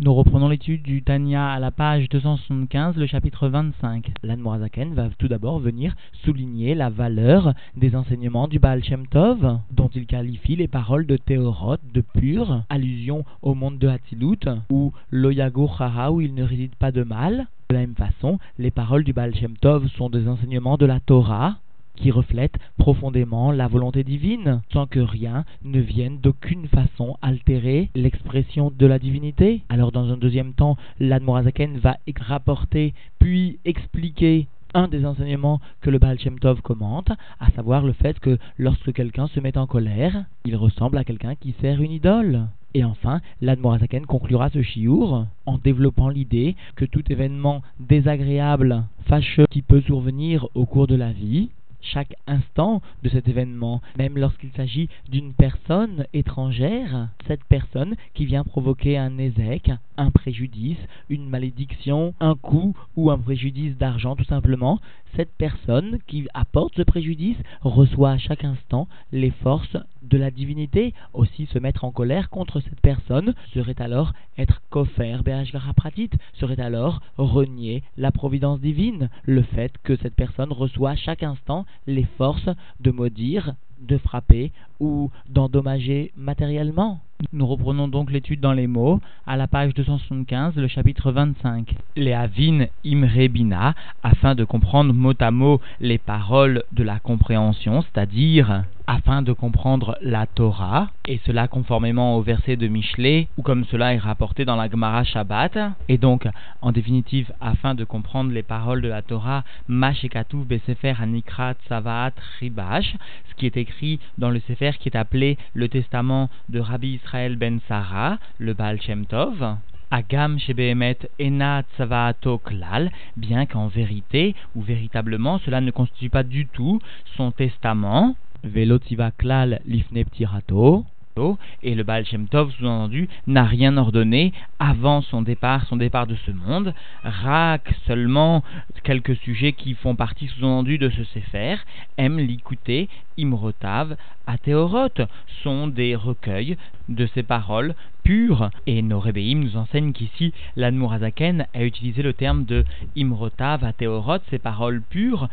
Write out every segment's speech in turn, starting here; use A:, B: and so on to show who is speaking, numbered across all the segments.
A: Nous reprenons l'étude du Tanya à la page 275, le chapitre 25. L'Anne Morazaken va tout d'abord venir souligner la valeur des enseignements du Baal Shem Tov, dont il qualifie les paroles de Théorot de pur, allusion au monde de Hatzilut, ou Loyago Chara, où il ne réside pas de mal. De la même façon, les paroles du Baal Shem Tov sont des enseignements de la Torah, qui reflète profondément la volonté divine, sans que rien ne vienne d'aucune façon altérer l'expression de la divinité. Alors dans un deuxième temps, l'Admorazaken va rapporter puis expliquer un des enseignements que le Baal Tov commente, à savoir le fait que lorsque quelqu'un se met en colère, il ressemble à quelqu'un qui sert une idole. Et enfin, l'Admorazaken conclura ce chiour en développant l'idée que tout événement désagréable, fâcheux qui peut survenir au cours de la vie, chaque instant de cet événement, même lorsqu'il s'agit d'une personne étrangère, cette personne qui vient provoquer un ézec, un préjudice, une malédiction, un coup ou un préjudice d'argent tout simplement, cette personne qui apporte ce préjudice reçoit à chaque instant les forces de la divinité. Aussi se mettre en colère contre cette personne serait alors être kofer pratit, serait alors renier la providence divine, le fait que cette personne reçoit à chaque instant les forces de maudire, de frapper ou d'endommager matériellement. Nous reprenons donc l'étude dans les mots à la page 275, le chapitre 25. Les Avin Imrebina, afin de comprendre mot à mot les paroles de la compréhension, c'est-à-dire afin de comprendre la Torah, et cela conformément au verset de Michelet, ou comme cela est rapporté dans la Gemara Shabbat, et donc, en définitive, afin de comprendre les paroles de la Torah, Besefer Anikrat Savaat Ribash, ce qui est écrit dans le Sefer qui est appelé le Testament de Rabbi Israël ben Sarah, le Baal Shem Tov, Agam Shebehemet Ena Tsavaato Klal, bien qu'en vérité ou véritablement cela ne constitue pas du tout son testament, Velotiva Klal Lifne Ptirato, et le Baal Shem Tov, sous-entendu, n'a rien ordonné avant son départ, son départ de ce monde. Rak seulement quelques sujets qui font partie, sous-entendu, de ce Sefer, aime l'écouter, Imrotav, Athéorot, sont des recueils de ces paroles pures. Et nos rébéim nous enseignent qu'ici, l'Admurazaken a utilisé le terme de Imrotav, Athéorot, ces paroles pures,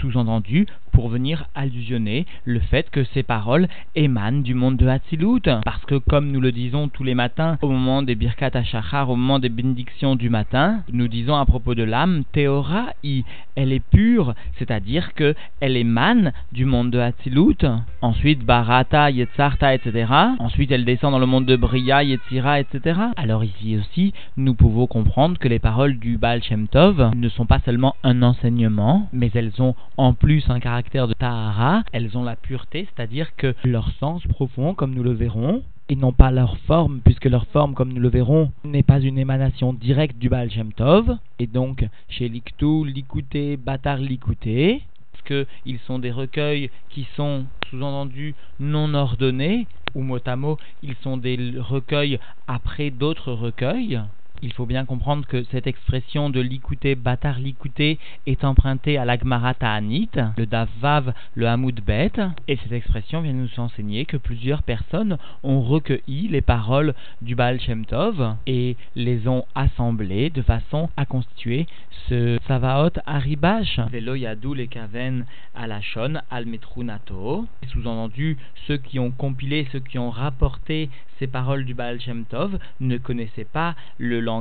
A: sous-entendu pour venir allusionner le fait que ces paroles émanent du monde de Hatzilut. Parce que comme nous le disons tous les matins au moment des Birkat HaShachar, au moment des bénédictions du matin, nous disons à propos de l'âme, Théora, elle est pure, c'est-à-dire que elle émane du monde de Hatzilut. Ensuite, Barata, Yetzarta, etc. Ensuite, elle descend dans le monde de Bria, Yetzira, etc. Alors ici aussi, nous pouvons comprendre que les paroles du Baal Shem Tov ne sont pas seulement un enseignement, mais elles ont en plus un caractère de tahara, elles ont la pureté, c'est-à-dire que leur sens profond, comme nous le verrons, et non pas leur forme, puisque leur forme, comme nous le verrons, n'est pas une émanation directe du Baal Shem Tov, et donc chez l'Iktu, l'Ikouté, Batar, l'Ikouté, parce qu'ils sont des recueils qui sont sous-entendus non ordonnés, ou mot à mot, ils sont des recueils après d'autres recueils, il faut bien comprendre que cette expression de l'écouter, bâtard l'écouter, est empruntée à l'agmara ta'anit, le davvav, le hamoud bet, et cette expression vient nous enseigner que plusieurs personnes ont recueilli les paroles du Baal Shem Tov et les ont assemblées de façon à constituer ce Savaot Aribash. Velo yadou les kaven alashon al metrunato. Sous-entendu, ceux qui ont compilé, ceux qui ont rapporté ces paroles du Baal Shem Tov ne connaissaient pas le langage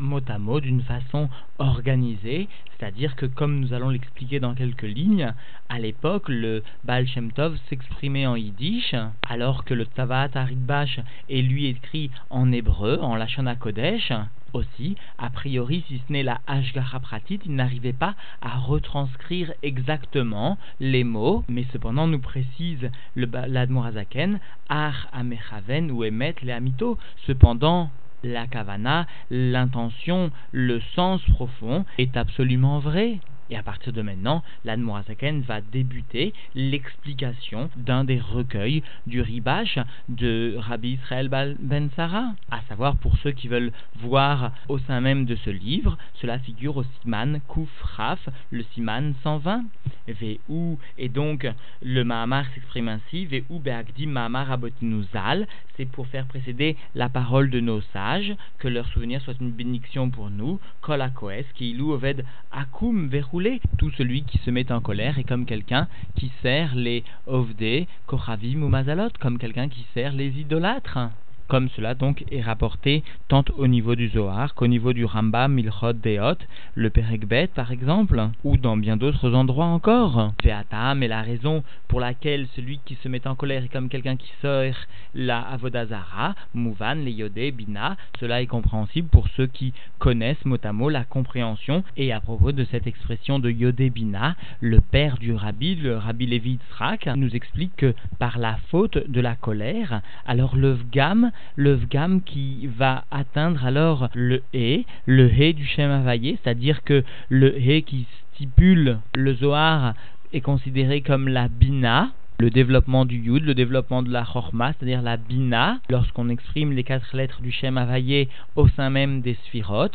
A: mot à mot d'une façon organisée, c'est-à-dire que comme nous allons l'expliquer dans quelques lignes, à l'époque le Baal Shem Tov s'exprimait en yiddish, alors que le Tzavat Aridbash est lui écrit en hébreu, en Lashon Kodesh, aussi, a priori, si ce n'est la Ashgara Pratit, il n'arrivait pas à retranscrire exactement les mots, mais cependant nous précise l'Admorazaken, Ar Amechaven ou Emet le Amito. Cependant, la kavana, l'intention, le sens profond est absolument vrai. Et à partir de maintenant, l'Admorazaken va débuter l'explication d'un des recueils du Ribash de Rabbi Israël Ben Sarah. À savoir, pour ceux qui veulent voir au sein même de ce livre, cela figure au Siman Kuf Raf, le Siman 120. Ve'u, et donc le Mahamar s'exprime ainsi, Ve'u Be'agdim Mahamar c'est pour faire précéder la parole de nos sages, que leur souvenir soit une bénédiction pour nous, Kol ilou oved akum tout celui qui se met en colère est comme quelqu'un qui sert les ovde, kochavim ou mazalot, comme quelqu'un qui sert les idolâtres comme cela donc est rapporté tant au niveau du Zohar qu'au niveau du Rambam, Milchot, Deot, le Perekbet par exemple, ou dans bien d'autres endroits encore. Ve'atam est la raison pour laquelle celui qui se met en colère est comme quelqu'un qui sort la Avodazara, Mouvan, les Yodé, Bina, cela est compréhensible pour ceux qui connaissent mot à mot la compréhension, et à propos de cette expression de Yodé Bina, le père du Rabbi, le Rabbi Levi Tzrak, nous explique que par la faute de la colère, alors le Vgam le Vgam qui va atteindre alors le He, le He du Shem Havayé, c'est-à-dire que le He qui stipule le Zohar est considéré comme la Bina, le développement du Yud, le développement de la Chorma, c'est-à-dire la Bina, lorsqu'on exprime les quatre lettres du Shem Havayé au sein même des Sphirot.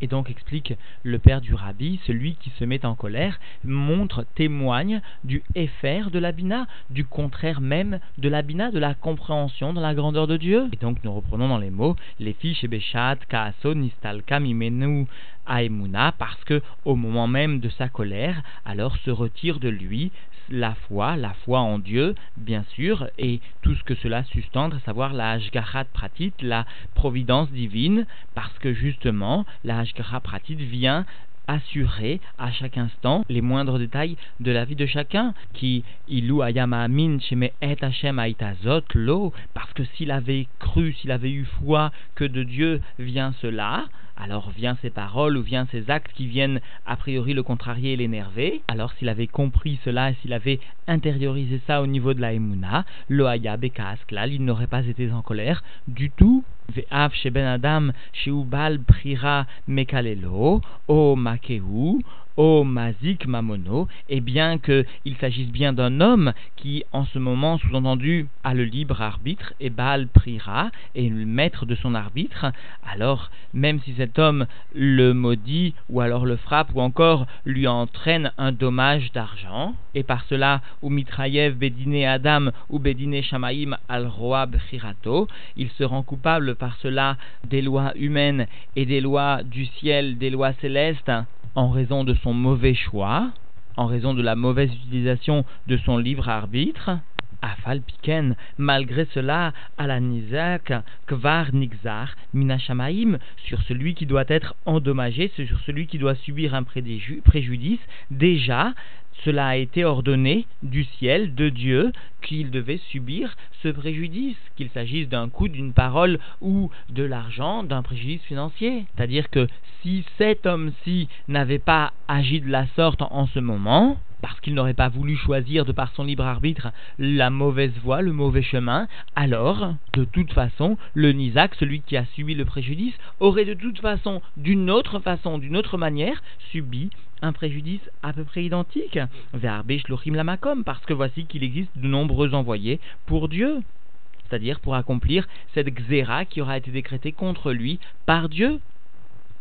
A: Et donc explique le père du rabbi, celui qui se met en colère, montre, témoigne du effet de l'abina, du contraire même de l'abina, de la compréhension de la grandeur de Dieu. Et donc nous reprenons dans les mots, les fiches et Beshat, Kaaso, Nistalka, Mimenu, Aemuna, parce que au moment même de sa colère, alors se retire de lui la foi, la foi en Dieu, bien sûr, et tout ce que cela sustente, à savoir la Hashgarat Pratit, la providence divine, parce que justement, la Hashgarat Pratit vient assurer à chaque instant les moindres détails de la vie de chacun qui ilou ayama amin sheme et Hashem aitazot lo parce que s'il avait cru s'il avait eu foi que de Dieu vient cela alors vient ses paroles ou vient ses actes qui viennent a priori le contrarier et l'énerver. Alors s'il avait compris cela et s'il avait intériorisé ça au niveau de la Emouna, Loaya Bekasklal, il n'aurait pas été en colère du tout. Ve'av sheben adam prira mekalelo o O Mazik Mamono, et bien qu'il s'agisse bien d'un homme qui, en ce moment, sous-entendu, a le libre arbitre, et Baal Prira, et le maître de son arbitre, alors, même si cet homme le maudit, ou alors le frappe, ou encore lui entraîne un dommage d'argent, et par cela, ou Mitrayev Bedine Adam, ou Bedine Shamaim al Roab Chirato, il se rend coupable par cela des lois humaines et des lois du ciel, des lois célestes, en raison de son mauvais choix, en raison de la mauvaise utilisation de son livre arbitre, Afal Piken, malgré cela, la Nizak, Kvar Nixar, Minashamaim, sur celui qui doit être endommagé, sur celui qui doit subir un préjudice, déjà cela a été ordonné du ciel, de Dieu, qu'il devait subir ce préjudice, qu'il s'agisse d'un coup, d'une parole ou de l'argent, d'un préjudice financier. C'est-à-dire que si cet homme-ci n'avait pas agi de la sorte en ce moment, parce qu'il n'aurait pas voulu choisir de par son libre arbitre la mauvaise voie, le mauvais chemin, alors, de toute façon, le Nizak, celui qui a subi le préjudice, aurait de toute façon, d'une autre façon, d'une autre manière, subi un préjudice à peu près identique. vers Lamakom, parce que voici qu'il existe de nombreux envoyés pour Dieu. C'est-à-dire pour accomplir cette xéra qui aura été décrétée contre lui par Dieu.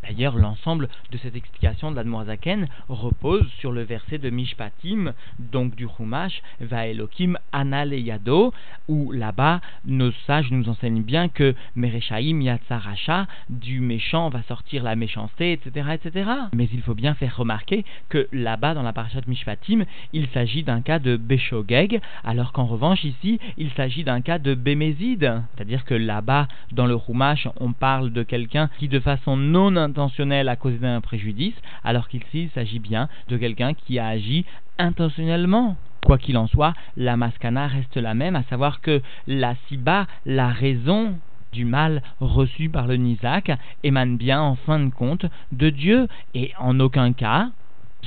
A: D'ailleurs, l'ensemble de cette explication de l'Admorazaken repose sur le verset de Mishpatim, donc du Chumash, Va Elohim Analeyado, où là-bas, nos sages nous enseignent bien que Mereshaim Yatsaracha, du méchant va sortir la méchanceté, etc., etc. Mais il faut bien faire remarquer que là-bas, dans la parashat Mishpatim, il s'agit d'un cas de Beshogeg, alors qu'en revanche, ici, il s'agit d'un cas de Bémézide. C'est-à-dire que là-bas, dans le Chumash, on parle de quelqu'un qui, de façon non intentionnel à cause d'un préjudice, alors qu'ici il s'agit bien de quelqu'un qui a agi intentionnellement. Quoi qu'il en soit, la mascana reste la même, à savoir que la siba, la raison du mal reçu par le Nizak, émane bien en fin de compte de Dieu, et en aucun cas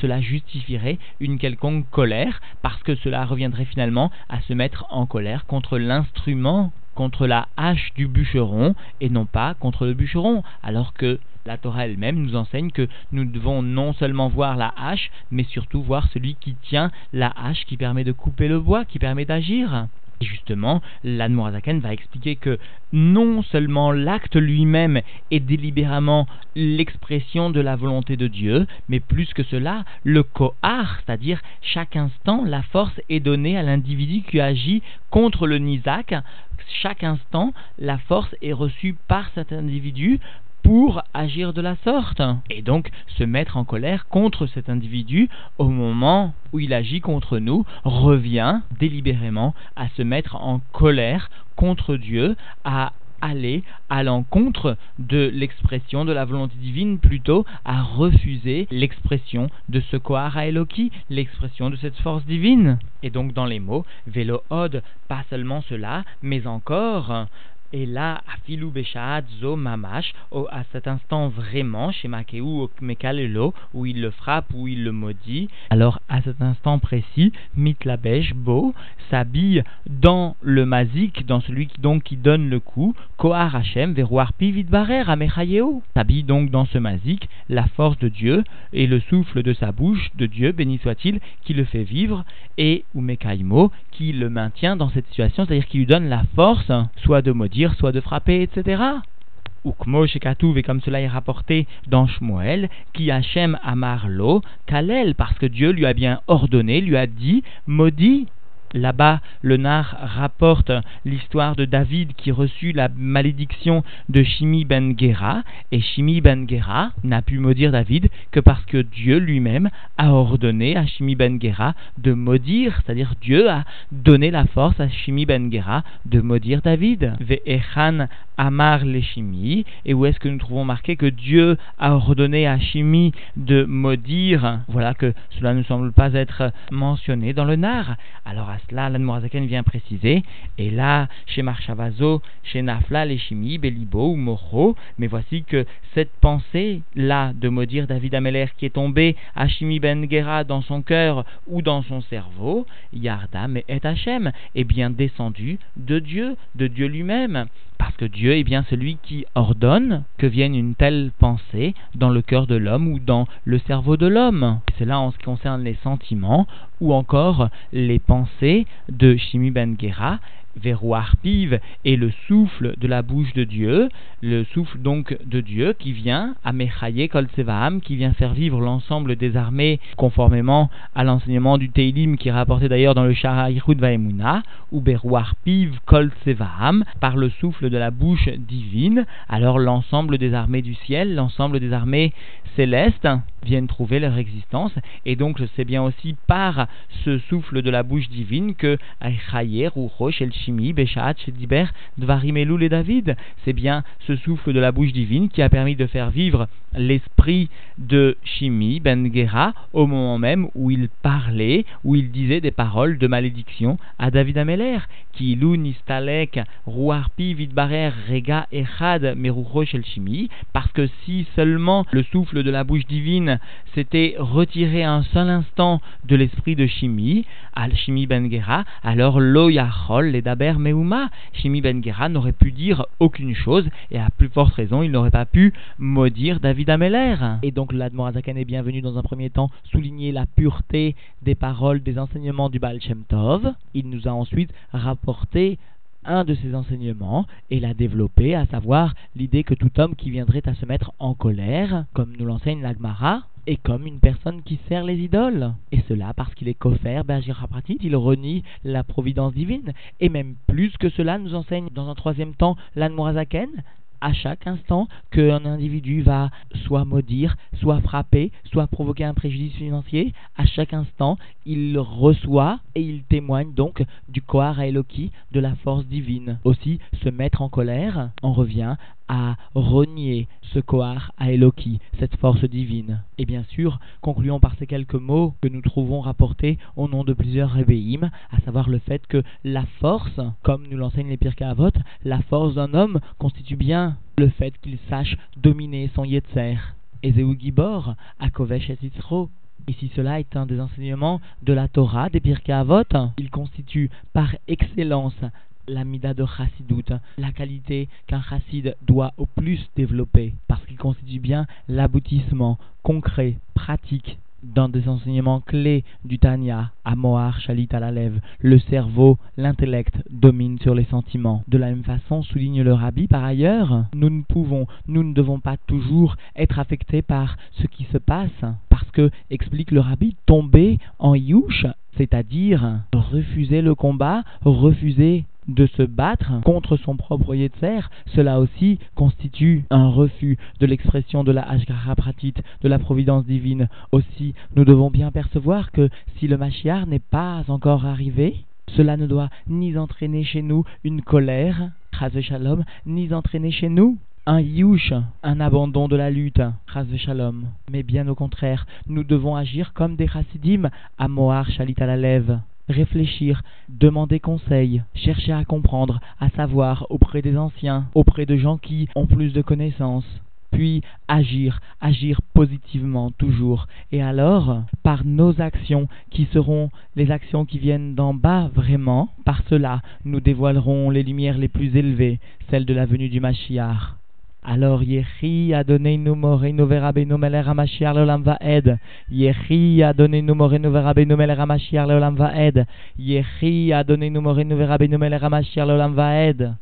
A: cela justifierait une quelconque colère, parce que cela reviendrait finalement à se mettre en colère contre l'instrument contre la hache du bûcheron et non pas contre le bûcheron, alors que la Torah elle-même nous enseigne que nous devons non seulement voir la hache, mais surtout voir celui qui tient la hache qui permet de couper le bois, qui permet d'agir. Et justement, l'Admorazaken va expliquer que non seulement l'acte lui-même est délibérément l'expression de la volonté de Dieu, mais plus que cela, le kohar, c'est-à-dire chaque instant, la force est donnée à l'individu qui agit contre le Nizak. Chaque instant, la force est reçue par cet individu pour agir de la sorte et donc se mettre en colère contre cet individu au moment où il agit contre nous revient délibérément à se mettre en colère contre Dieu, à aller à l'encontre de l'expression de la volonté divine, plutôt à refuser l'expression de ce Kohara Eloki, l'expression de cette force divine. Et donc dans les mots, Vélo pas seulement cela, mais encore et là, Afilou Beshaat Zo Mamash, à cet instant vraiment, chez Makeu ou Mekalelo, où il le frappe, où il le maudit, alors à cet instant précis, Mitlabesh Bo s'habille dans le mazik, dans celui qui, donc, donne le coup, Kohar Hashem Verouar Pividbarer Amechayeo. S'habille donc dans ce mazik la force de Dieu et le souffle de sa bouche de Dieu, béni soit-il, qui le fait vivre, et ou qui le maintient dans cette situation, c'est-à-dire qui lui donne la force, soit de maudire, soit de frapper, etc. Ou et comme cela est rapporté dans Shmuel, qui Hachem Amarlo, Kalel, parce que Dieu lui a bien ordonné, lui a dit, maudit Là-bas, le nar rapporte l'histoire de David qui reçut la malédiction de Shimi ben Gera, et Shimi ben Gera n'a pu maudire David que parce que Dieu lui-même a ordonné à Shimi ben Gera de maudire, c'est-à-dire Dieu a donné la force à Shimi ben Gera de maudire David. Ve'echan amar les Shimi, et où est-ce que nous trouvons marqué que Dieu a ordonné à Shimi de maudire? Voilà que cela ne semble pas être mentionné dans le nar. Cela, l'Anmorazaken vient préciser. Et là, chez Marchavazo, chez Nafla, Leshimi, Belibo ou Moro, mais voici que cette pensée-là de maudire David Ameler qui est tombé à Shimi Ben Gera dans son cœur ou dans son cerveau, Yardam et Hachem, est bien descendu de Dieu, de Dieu lui-même. Parce que Dieu est bien celui qui ordonne que vienne une telle pensée dans le cœur de l'homme ou dans le cerveau de l'homme. C'est là en ce qui concerne les sentiments ou encore les pensées de Shimi Ben Gera Verouar et le souffle de la bouche de Dieu, le souffle donc de Dieu qui vient, Amechaye Kol Tsevaam, qui vient faire vivre l'ensemble des armées conformément à l'enseignement du Teilim qui est rapporté d'ailleurs dans le Shara Yichud Vaemuna, ou Berouar Piv Kol Tsevaam, par le souffle de la bouche divine, alors l'ensemble des armées du ciel, l'ensemble des armées célestes viennent trouver leur existence, et donc c'est bien aussi par ce souffle de la bouche divine que ou Shimi, Beshaat, Shediber, Dvarim et David. C'est bien ce souffle de la bouche divine qui a permis de faire vivre l'esprit de Shimi, Ben Gera, au moment même où il parlait, où il disait des paroles de malédiction à David Ameler, qui Lu Nistalek, Ruarpi, Vidbarer, Rega, Echad, Merucho Shel Shimi, parce que si seulement le souffle de la bouche divine s'était retiré un seul instant de l'esprit de Shimi, Al Shimi Ben Gera, alors Lo Yachol, les Daber Meuma, Shimi Ben Gera n'aurait pu dire aucune chose, et à plus forte raison, il n'aurait pas pu maudire David Ameler. Et donc l'Admorazakan est bienvenu dans un premier temps souligner la pureté des paroles, des enseignements du Baal Shem Tov. Il nous a ensuite rapporté un de ses enseignements et l'a développé, à savoir l'idée que tout homme qui viendrait à se mettre en colère, comme nous l'enseigne l'Agmara, est comme une personne qui sert les idoles. Et cela parce qu'il est kofer, Pratit, il renie la providence divine. Et même plus que cela nous enseigne dans un troisième temps l'Anmorazaken, à chaque instant qu'un individu va soit maudire, soit frapper, soit provoquer un préjudice financier, à chaque instant, il reçoit et il témoigne donc du Kohar Eloki, de la force divine. Aussi, se mettre en colère en revient à renier ce Kohar à Eloki, cette force divine. Et bien sûr, concluons par ces quelques mots que nous trouvons rapportés au nom de plusieurs rébéim, à savoir le fait que la force, comme nous l'enseignent les Pirkei Avot, la force d'un homme constitue bien le fait qu'il sache dominer son Yetzer. Ezeu Gibor, Akovesh et Yitzro, et si cela est un des enseignements de la Torah, des Pirkei Avot, il constitue par excellence la mida de chassidout, la qualité qu'un chassid doit au plus développer, parce qu'il constitue bien l'aboutissement concret, pratique dans des enseignements clés du Tanya, Amoar, Shalit à la lèvre, le cerveau, l'intellect dominent sur les sentiments. De la même façon, souligne le rabbi, par ailleurs, nous ne pouvons, nous ne devons pas toujours être affectés par ce qui se passe, parce que, explique le rabbi, tomber en yush, c'est-à-dire refuser le combat, refuser de se battre contre son propre Yetzer, cela aussi constitue un refus de l'expression de la Ashgara Pratit, de la providence divine. Aussi, nous devons bien percevoir que si le Mashiach n'est pas encore arrivé, cela ne doit ni entraîner chez nous une colère, Shalom, ni entraîner chez nous un yush, un abandon de la lutte, Shalom. Mais bien au contraire, nous devons agir comme des chassidim, à Mohar Shalit à la lèvre réfléchir, demander conseil, chercher à comprendre, à savoir auprès des anciens, auprès de gens qui ont plus de connaissances, puis agir, agir positivement toujours. Et alors, par nos actions, qui seront les actions qui viennent d'en bas vraiment, par cela, nous dévoilerons les lumières les plus élevées, celles de la venue du Mashiach. Alors Yechi Adonenu Morenu Verabenu Meler HaMashiach Leolam Vaed. Yechi Adonenu Morenu Verabenu Meler HaMashiach Leolam Vaed. Yechi Adonenu Morenu Verabenu Meler HaMashiach Leolam Vaed.